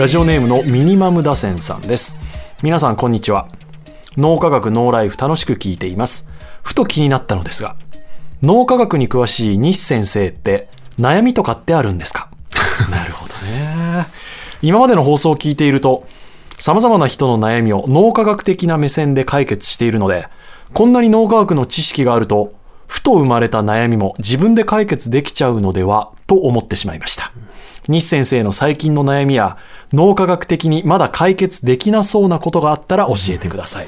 ラジオネームのミニマム打線さんです。皆さんこんにちは。脳科学ノーライフ楽しく聞いています。ふと気になったのですが脳科学に詳しい西先生って悩みとかってあるんですか？なるほどね。今までの放送を聞いていると様々な人の悩みを脳科学的な目線で解決しているのでこんなに脳科学の知識があるとふと生まれた悩みも自分で解決できちゃうのではと思ってしまいました西先生の最近の悩みや脳科学的にまだ解決できなそうなことがあったら教えてください。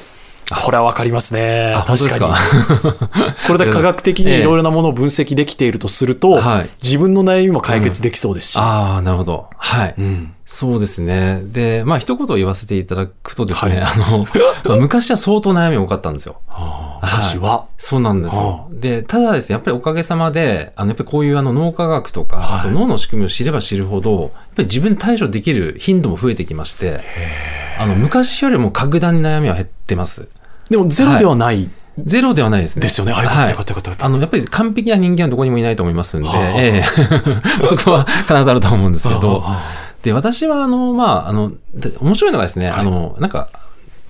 これはわかりますね。あ確かに。本 これで科学的に いろいろなものを分析できているとすると、はい自分の悩みも解決できそうですし。ああ、なるほど。はい。うんそうですね。で、まあ一言言わせていただくとですね、はいあの、まあ昔は相当悩み多かったんですよ。ああはい私は、そうなんですよ。で、ただですね、やっぱりおかげさまで、あの、やっぱりこういうあの脳科学とか、はいその脳の仕組みを知れば知るほど、やっぱり自分で対処できる頻度も増えてきまして、あの、昔よりも格段に悩みは減ってます。でもゼロではないゼロではないですね。ですよね。あ、よかったよかったよかったあの、やっぱり完璧な人間はどこにもいないと思いますんで、はあええ そこは必ずあると思うんですた。けど、で、私は、あの、まあ、あの、で面白いのがですね、はいあの、なんか、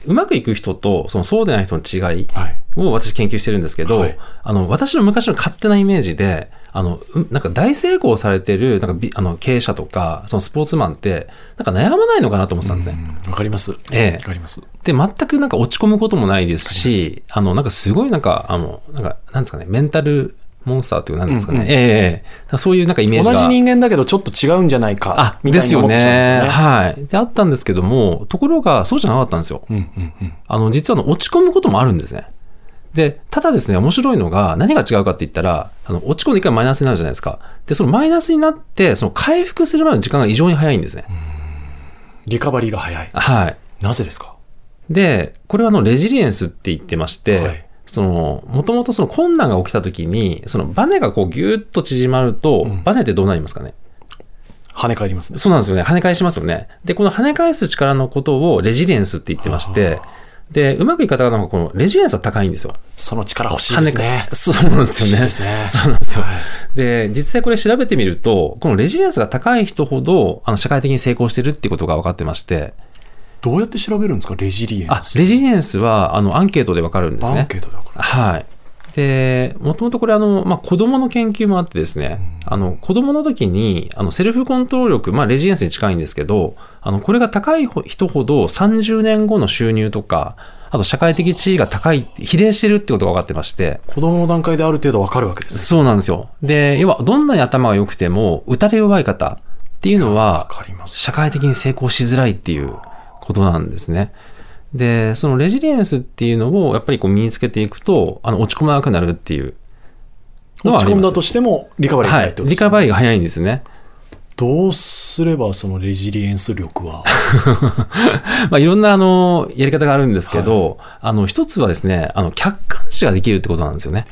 うまくいく人と、そのそうでない人の違いはい。を私研究してるんですけど、はいあの、私の昔の勝手なイメージで、あの、うなんか大成功されてる、なんかビあの経営者とか、そのスポーツマンって、なんか悩まないのかなと思ってたんですね。うんわかります。ええわかります。で、全くなんか落ち込むこともないですし、あの、なんかすごいなんか、あの、なんか、なんですかね、メンタルモンスターっていうかなんですかね、うんうんええええそういうなんかイメージが。同じ人間だけどちょっと違うんじゃないかあ、みですよたいに思ってしまうんですよね。ね。はい。で、あったんですけども、ところがそうじゃなかったんですよ。うんうんうん。あの、実はあの落ち込むこともあるんですね。で、ただですね、面白いのが、何が違うかって言ったら、あの、落ち込んで一回マイナスになるじゃないですか。で、そのマイナスになって、その回復するまでの時間が異常に早いんですね。リカバリーが早い。はい。なぜですか？で、これはあの、レジリエンスって言ってまして、はいその、もともとその困難が起きた時に、そのバネがこうギューッと縮まると、うんバネってどうなりますかね？跳ね返りますね。そうなんですよね。跳ね返しますよね。で、この跳ね返す力のことをレジリエンスって言ってまして、で、うまくいき方がなんかこのレジリエンスは高いんですよ。その力欲しいですね。そうなんですよね。ですねそうなんですよ。はいで、実際これ調べてみると、このレジリエンスが高い人ほど、あの、社会的に成功してるっていうことが分かってまして、どうやって調べるんですか？レジリエンあ、ス。レジリエンスは、あの、アンケートで分かるんですアンね。ケートでわかる。はい。で、もともとこれあの、まあ、子供の研究もあってですね、あの、子供の時に、あの、セルフコントロール力、まあ、レジリエンスに近いんですけど、あの、これが高い人ほど30年後の収入とか、あと社会的地位が高い、比例してるってことが分かってまして、子供の段階である程度わかるわけですね。そうなんですよ。で、要は、どんなに頭が良くても、打たれ弱い方っていうのわは。社会的に成功しづらいっていうことなんですね。で、そのレジリエンスっていうのをやっぱりこう身につけていくと、あの落ち込まなくなるっていう。落ち込んだとしてもリカバリーがは早いってこ。といリカバリーが早いんですね。どうすればそのレジリエンス力は？まあ、いろんなあのやり方があるんですけど、あの一つはですね、あの客観視ができるってことなんですよね。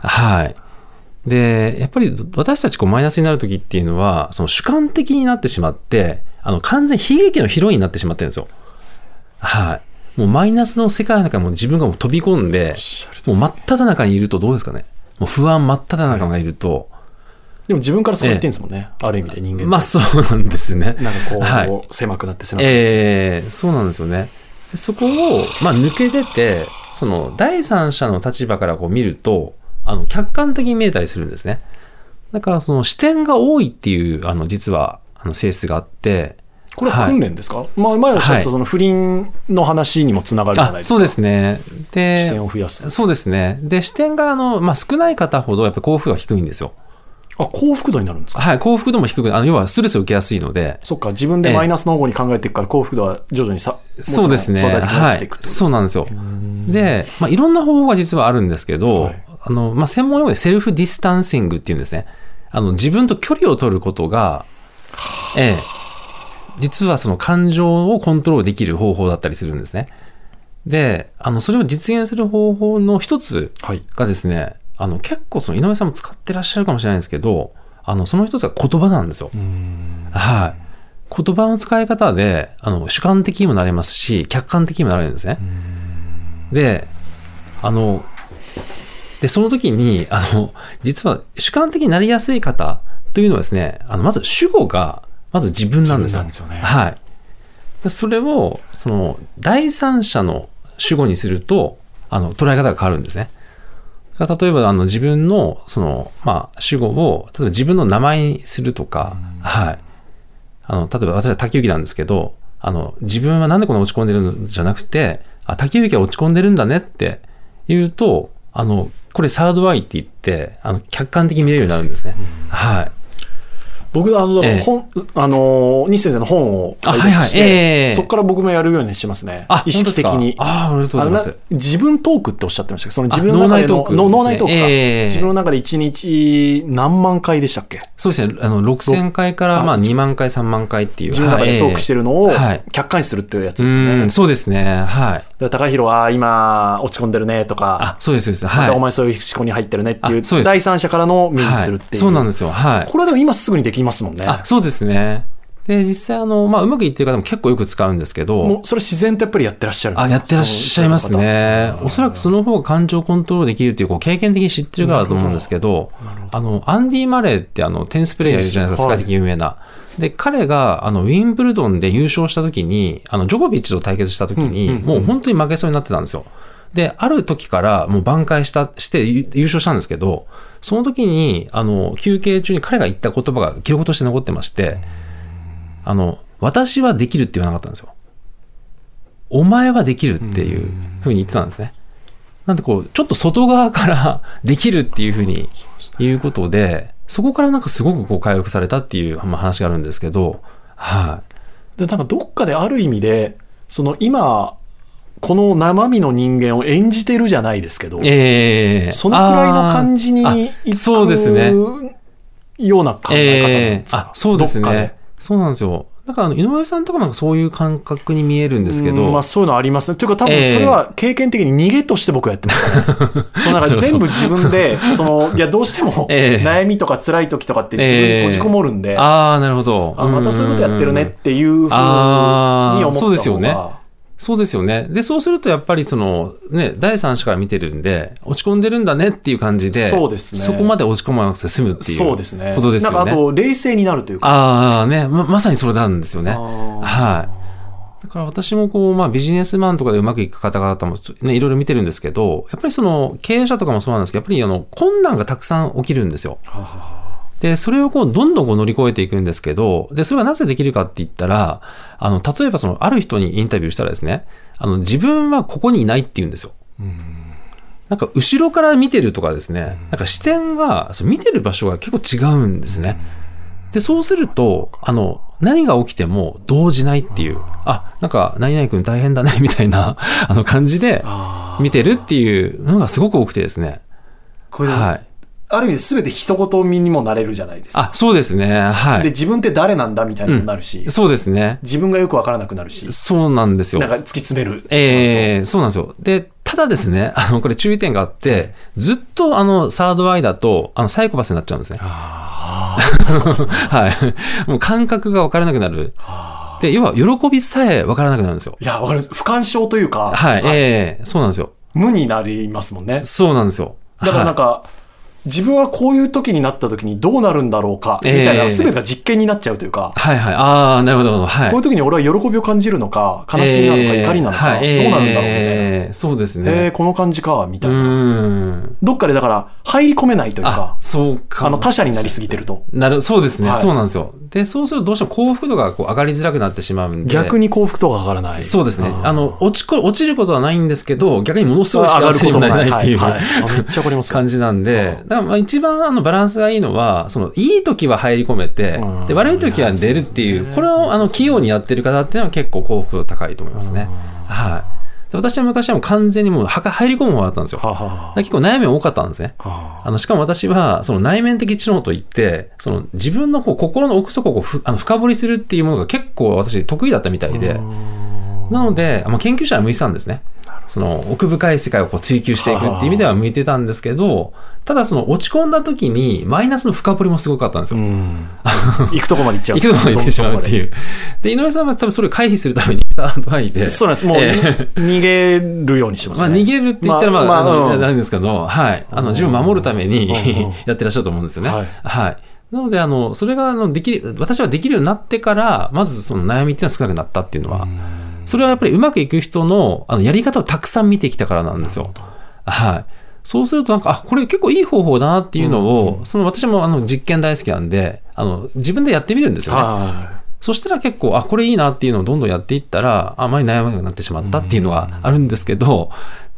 はい。で、やっぱり私たちこうマイナスになるときっていうのは、その主観的になってしまって、あの完全悲劇のヒロインになってしまってるんですよ。はい。もうマイナスの世界の中にもう自分がもう飛び込んで、もう真っ只中にいるとどうですかね。もう不安真っ只中がいると、でも自分からそう言ってんですもんね。ある意味で人間。まあそうなんですね。なんかこう、はい狭くなって狭くなって。ええそうなんですよね。でそこを、まあ、抜け出て、その第三者の立場からこう見ると、あの客観的に見えたりするんですね。だからその視点が多いっていう、あの実はあの性質があって、これは訓練ですか、まあ前おっしゃったその不倫の話にもつながるじゃないですか。あそうですね。で、視点を増やす。そうですね。で、視点があの、まあ、少ない方ほどやっぱ幸福度が低いんですよ。あ、幸福度になるんですか？はい、幸福度も低く、あの要はストレスを受けやすいので、そっか、自分でマイナスの方に考えていくから幸福度は徐々にさ、そうですね。はいそうなんですよ。で、まあ、いろんな方法が実はあるんですけど、はいあの、まあ、専門用語で self-distancing っていうんですね。あの、自分と距離を取ることが、ええ、実はその感情をコントロールできる方法だったりするんですね。で、あの、それを実現する方法の一つはい。がですね、あの、結構その井上さんも使ってらっしゃるかもしれないんですけど、あの、その一つが言葉なんですよ。うん。はい。言葉の使い方で、あの、主観的にもなれますし、客観的にもなれるんですね。で、あの、で、その時に、あの、実は主観的になりやすい方というのはですね、あの、まず主語が、まず自分なんですよ。自分なんですよねはい。でそれを、その、第三者の主語にすると、あの、捉え方が変わるんですね。例えば、あの、自分の、その、まあ、主語を、例えば自分の名前にするとか、はい。あの、例えば私は竹幸なんですけど、あの、自分はなんでこんな落ち込んでるんじゃなくて、あ、竹幸は落ち込んでるんだねって言うと、あの、これサードアイって言って、あの、客観的に見れるようになるんですね。はい。僕あの、ええ本、あの、西先生の本をあ解はいはいええそこから僕もやるようにしてますね。あ、意識的に。ああ、ありがとうございます。自分トークっておっしゃってましたけど、その自分の中でのあ脳内トーク？ねの脳内トークか、ええ自分の中で1日何万回でしたっけ？そうですね。あの、6000回から、まあ、2万回、3万回っていう。自分の中でトークしてるるのをはい客観視するっていうやつうですよね。ん、そうですね。はい。だから高弘は今落ち込んでるねとか、あ、そうです、そうです。まはい。たお前そういう思考に入ってるねっていうう第三者からの目にするっていう。はいそうなんですよ。はい。これはでも今すぐにできますもんね。あ、そうですね。で、実際、あの、まあ、うまくいってる方も結構よく使うんですけど、もうそれ自然とやっぱりやってらっしゃるんですあ、かやってらっしゃいます。ね。おそらくその方が感情コントロールできるっていう、こう、経験的に知ってるからだと思うんですけど、あの、アンディ・マレーってあの、テニスプレイヤーいるじゃないですか、世界的に有名な。で、彼が、あの、ウィンブルドンで優勝した時に、あの、ジョコビッチと対決した時に、うんうんうんもう本当に負けそうになってたんですよ。で、ある時からもう挽回した、して優優勝したんですけど、その時に、あの、休憩中に彼が言った言葉が記録として残ってまして、あの、私はできるって言わなかったんですよ。お前はできるっていうふうに言ってたんですね。なんでこう、ちょっと外側から できるっていうふうに言うことで、そこからなんかすごくこう回復されたっていうまあ話があるんですけど、はい。でなんかどっかである意味で、その今、この生身の人間を演じてるじゃないですけど、ええ。そのくらいの感じにあいくそうですね。ような考え方なんええですか、あ、そうですね。そうなんですよ。だから井上さんとかなんかそういう感覚に見えるんですけど、うんまあ、そういうのありますね。というか多分ええ。それは経験的に逃げとして僕はやってましたね。そのなんか全部自分で、その、いやどうしてもええ。悩みとか辛い時とかって自分に閉じこもるんで、あああ、なるほど。またそういうことやってるねっうんていうふうにあー思った方がそうですよねそうですよね。で、そうするとやっぱりその、ね、第三者から見てるんで、落ち込んでるんだねっていう感じで、そうですねそこまで落ち込まなくて済むっていうそうですね。ことですよね。なんかあと冷静になるというか。ああ、ねま、まさにそれなんですよね。はい。だから私もこう、まあビジネスマンとかでうまくいく方々もね、いろいろ見てるんですけど、やっぱりその経営者とかもそうなんですけど、やっぱりあの困難がたくさん起きるんですよ。で、それをこう、どんどんこう乗り越えていくんですけど、で、それがなぜできるかって言ったら、あの、例えばその、ある人にインタビューしたらですね、あの、自分はここにいないって言うんですよ。なんか、後ろから見てるとかですね、なんか視点が、そう見てる場所が結構違うんですね。で、そうすると、あの、何が起きても動じないっていう、あ、なんか、何々君大変だね、みたいな、あの感じで見てるっていうのがすごく多くてですね。これで、はい。ある意味で全て一言身にもなれるじゃないですか。あ、そうですね。はで、い。自分って誰なんだみたいになるし、そうですね。自分がよくわからなくなるし、そうなんですよなん。か突き詰める。ええそうなんですよ。で、ただですね、あの、これ注意点があって、ずっとあの、サードアイだと、あの、サイコパスになっちゃうんですね。はい。もう感覚が分からなくなる。で、要は、喜びさえ分からなくなるんですよ。いや、わかります。不干渉というか、はい。ええそうなんですよ。無になりますもんね。そうなんですよ。だからなんはか、自分はこういう時になった時にどうなるんだろうか、みたいな、ええ全てが実験になっちゃうというか、い、はい、はい。ああ、なるほど。はい。こういう時に俺は喜びを感じるのか、悲しみなのか、ええ怒りなのか、はいどうなるんだろうみたいな。ええそうですえーね。この感じか、みたういな。ん。どっかでだから、入り込めないというあか、、そうか。あの他者になりすぎてると。なる、そうですね、はいそうなんですよ。で、そうするとどうしても幸福度がこう上がりづらくなってしまうんで。逆に幸福とか上がらない。そうですね。ーあの、落ちこ、落ちることはないんですけど、逆にものすごい幸せにもなれないっていうはいはいあめっちゃわかりますよ 感じなんで、だからまあ一番あのバランスがいいのは、その、いい時は入り込めてうん、で、悪い時は出るっていう、これをあの、器用にやってる方っていうのは結構幸福度高いと思いますね。はい。で私は昔はもう完全にもう入り込む方だったんですよ。はあはら結構悩み多かったんですね。あはあの、しかも私は、その内面的知能といって、その自分のこう心の奥底をこうふあの深掘りするっていうものが結構私得意だったみたいで、なので、まあ、研究者は向いてたんですね。その奥深い世界をこう追求していくっていう意味では向いてたんですけど、ただその落ち込んだ時にマイナスの深掘りもすごかったんですうよ。ん行くとこまで行っちゃう。行くとこまで行ってしまうっていう。で、井上さんは多分それを回避するためにスタートで。そうなんです。もう、えー逃げるようにしてますまあ、ね。逃げるって言ったら、まあ、あのうんなんですけど、はい。あの、自分を守るためにやってらっしゃると思うんですよね。はいはい。なので、あの、それが、あの、できる、私はできるようになってから、まずその悩みっていうのは少なくなったっていうのは、それはやっぱりうまくいく人の、あの、やり方をたくさん見てきたからなんですよ。はい。そうするとなんか、あ、これ結構いい方法だなっていうのを、その私もあの実験大好きなんで、あの、自分でやってみるんですよね。はそしたら結構、あ、これいいなっていうのをどんどんやっていったら、あまり悩まなくなってしまったっていうのがあるんですけど、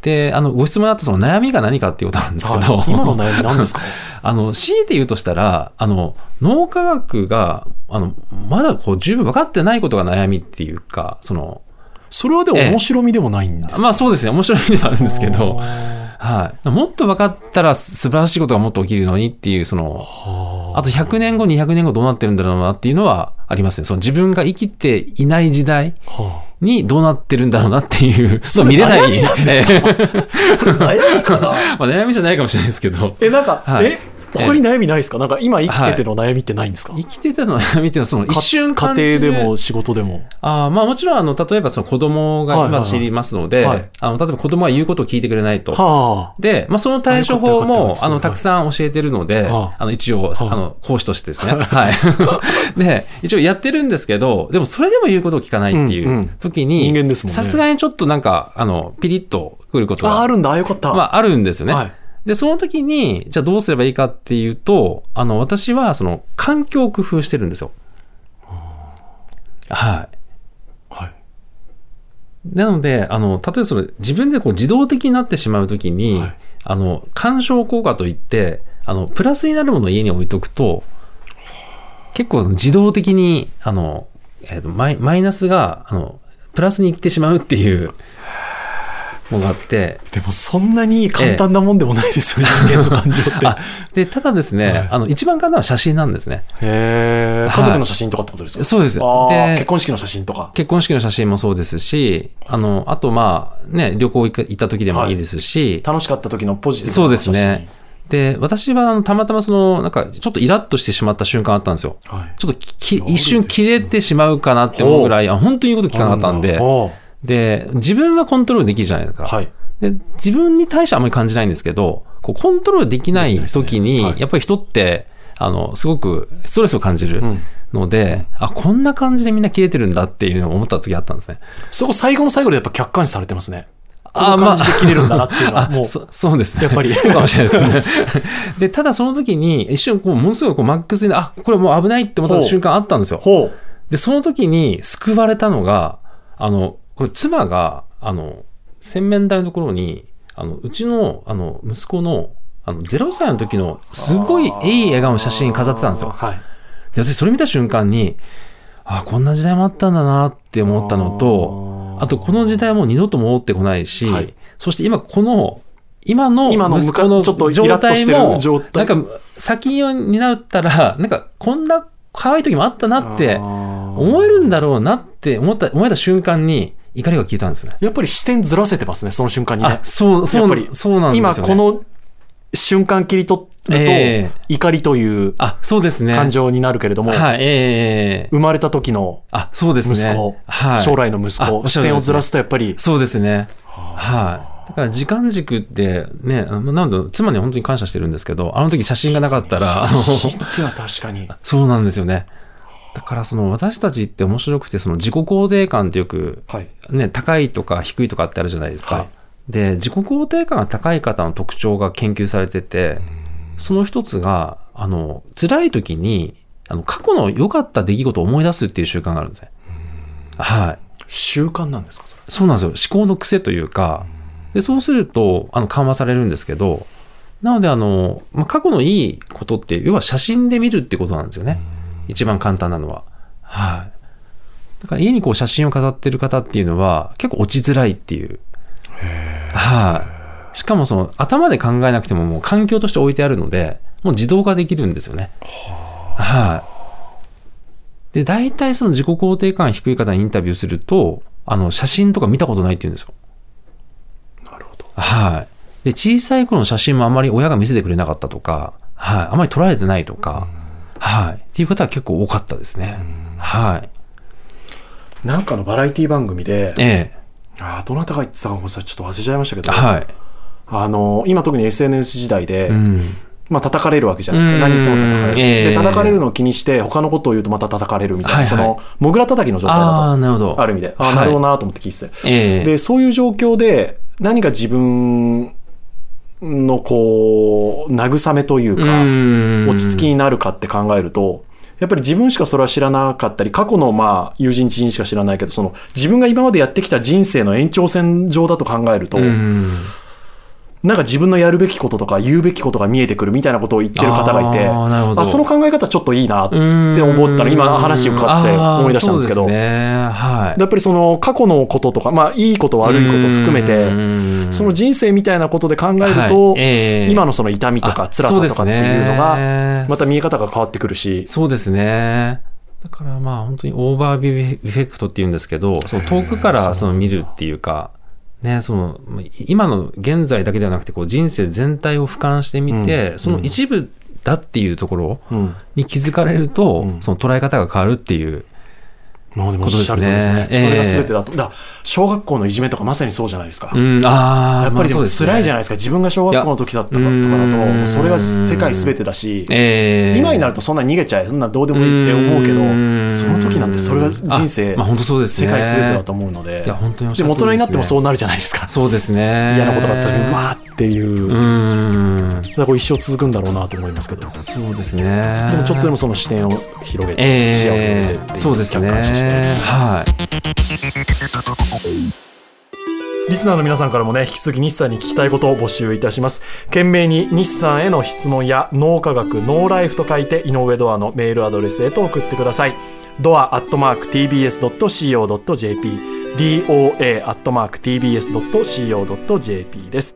で、あの、ご質問にあったその悩みが何かっていうことなんですけど、はい今の悩み何ですか？あの、強いて言うとしたら、あの、脳科学が、あの、まだこう、十分分かってないことが悩みっていうか、その、それはでも面白みでもないんですか？まあそうですね、面白い意味ではあるんですけど、あはい。もっと分かったら素晴らしいことがもっと起きるのにっていう、その、ーあ。と100年後、200年後どうなってるんだろうなっていうのはありますね。その自分が生きていない時代はにどうなってるんだろうなっていう、そう見れない。悩み 悩みじゃないかもしれないですけど、え、なんか、はい。え、他に悩みないですか？なんか今生きてての悩みってないんですか、生きてたの悩みっていうのはその一瞬家庭でも仕事でも。あーまあもちろんあの例えばその子供がはいはいはい今知りますので、はいあの例えば子供が言うことを聞いてくれないと。はで、まあ、その対処法もあのたくさん教えてるので、はあの一応、ああの講師としてですね。はい。で、一応やってるんですけど、でもそれでも言うことを聞かないっていう時に、人間ですもんねさすがにちょっとなんか、あの、ピリッとくることあ。あ、あが、るんだ。あよかった。まあ、あるんですよね。はい。で、その時に、じゃあどうすればいいかっていうと、あの、私は、その、環境を工夫してるんですよ。はい。はい。なので、あの、例えばそれ、自分でこう自動的になってしまうときに、はいあの、干渉効果といって、あの、プラスになるものを家に置いとくと、結構自動的に、あの、えーとマイ、マイナスが、あの、プラスに来てしまうっていうのがあって、でもそんなに簡単なもんでもないですよね、人間の感情って。あ、で、ただですね、はいあの、一番簡単なのは写真なんですね。へえ。家族の写真とかってことですか、そうです。で結婚式の写真とか。結婚式の写真もそうですし、あの、あとまあ、ね、旅行行った時でもいいですし、楽しかった時のポジティブそうでな写真。すね。で、私はたまたまその、なんかちょっとイラッとしてしまった瞬間あったんですよ。はい。ちょっとき一瞬切れてしまうかなって思うぐらい、あ本当に言うこと聞かなかったんで、で、自分はコントロールできるじゃないですか。はい。で自分に対してはあまり感じないんですけど、こうコントロールできない時に、ねはいやっぱり人って、あの、すごくストレスを感じるうんので、あ、こんな感じでみんな切れてるんだっていうのを思った時あったんですね。そこ最後の最後でやっぱ客観視されてますね。あこの感じで切れるんだなっていうのは あもう。そそうですね。やっぱりそうかもしれないですね。で、ただその時に、一瞬こう、ものすごいこうマックスに、あ、これもう危ないって思った瞬間あったんですよ。で、その時に救われたのが、あの、これ妻が、あの、洗面台のところに、あの、うちの、あの、息子の、あの、0歳の時の、すごいいい笑顔の写真飾ってたんですよ。はい。で、私それ見た瞬間に、あ、こんな時代もあったんだなって思ったのと、あとこの時代も二度と戻ってこないし、はい。そして今この、今の今の息子のちょっとイ状態。も、なんか先になったら、なんかこんな可愛い時もあったなって思思えるんだろうなって思った、思えた瞬間に怒りが消えたんですよね。やっぱり視点ずらせてますね、その瞬間にねあ、。そう、そう、やっぱりそうなんですよ、ね。今この瞬間切り取ると、ええ怒りというあ、そうですね。感情になるけれども、はい、ええ生まれた時のあ、そうですね。息子、はい。将来の息子、視点をずらすとやっぱり、そうですね。はい。だから時間軸ってね、なんだ妻には本当に感謝してるんですけど、あの時写真がなかったら、あの、知っては確かに。そうなんですよね。だからその私たちって面白くて、その自己肯定感ってよく、はい。ね、高いとか低いとかってあるじゃないですか。はいで、自己肯定感が高い方の特徴が研究されてて、その一つが、あの、辛い時に、あの、過去の良かった出来事を思い出すっていう習慣があるんですね。はい。習慣なんですか、それ？そうなんですよ。思考の癖というか、でそうすると、あの、緩和されるんですけど、なので、あの、まあ、過去のいいことって、要は写真で見るってことなんですよね。一番簡単なのは。はい。だから家にこう写真を飾ってる方っていうのは、結構落ちづらいっていう。はい。しかもその、頭で考えなくてももう環境として置いてあるので、もう自動化できるんですよね。はい。で、大体その自己肯定感低い方にインタビューすると、あの、写真とか見たことないって言うんですよ。なるほど。はい。で、小さい頃の写真もあまり親が見せてくれなかったとか、はい。あまり撮られてないとか、はい。っていう方は結構多かったですね。はい。なんかのバラエティ番組で、えあーどなたが言ってたかもさちょっと忘れちゃいましたけえ。ど、はい。あの、今特に SNS 時代で、うん。まあ叩かれるわけじゃないですか。うん何言っても叩かれる。ええで、叩かれるのを気にして、他のことを言うとまた叩かれるみたいな、はいはいその、モグラ叩きの状態あだあ、なるほど。と、ある意味で、ああ、はいなるほどなと思って聞いてて。ええで、そういう状況で、何が自分のこう、慰めというか、うん。落ち着きになるかって考えると、やっぱり自分しかそれは知らなかったり、過去のまあ友人知人しか知らないけど、その自分が今までやってきた人生の延長線上だと考えると、うんなんか自分のやるべきこととか言うべきことが見えてくるみたいなことを言ってる方がいて、あその考え方ちょっといいなって思ったの、今話を伺って思い出したんですけど、ね。はい。やっぱりその過去のこととか、まあいいこと悪いこと含めて、てその人生みたいなことで考えると、はい。ええ。今のその痛みとかあ辛さとかっていうのが、がまた見え方が変わってくるし、そうですね。だからまあ本当に overview effect っていうんですけど、その遠くからその見るっていうか、ね、その今の現在だけではなくてこう人生全体を俯瞰してみて、その一部だっていうところうん。に気づかれると、うんその捉え方が変わるっていう。もうでもおっしゃる通りですね。ことですねそれがええ全てだと。だ小学校のいじめとかまさにそうじゃないですか。うん、ああ、やっぱりでも辛いじゃないですか。自分が小学校の時だったとかだうんと、それが世界全てだし、ええ今になるとそんな逃げちゃえ、そんなどうでもいいって思うけど、その時なんてそれが人生、あまあ本当そうですね世界全てだと思うのでいや、本当にでも大人になってもそうなるじゃないですか。そうですね。嫌なことがあった時に、わーっていう。うだかん。らこれ一生続くんだろうなと思いますけど。でそうですね。もちょっとでもその視点を広げて、え視野を広げてえっていうそうですね。客観視して。はい。リスナーの皆さんからもね、引き続き日産に聞きたいことを募集いたします。懸命に日産への質問や脳科学、ノーライフと書いて井上ドアのメールアドレスへと送ってください。ドアアットマーク tbs.co.jp doa アットマーク tbs.co.jp です。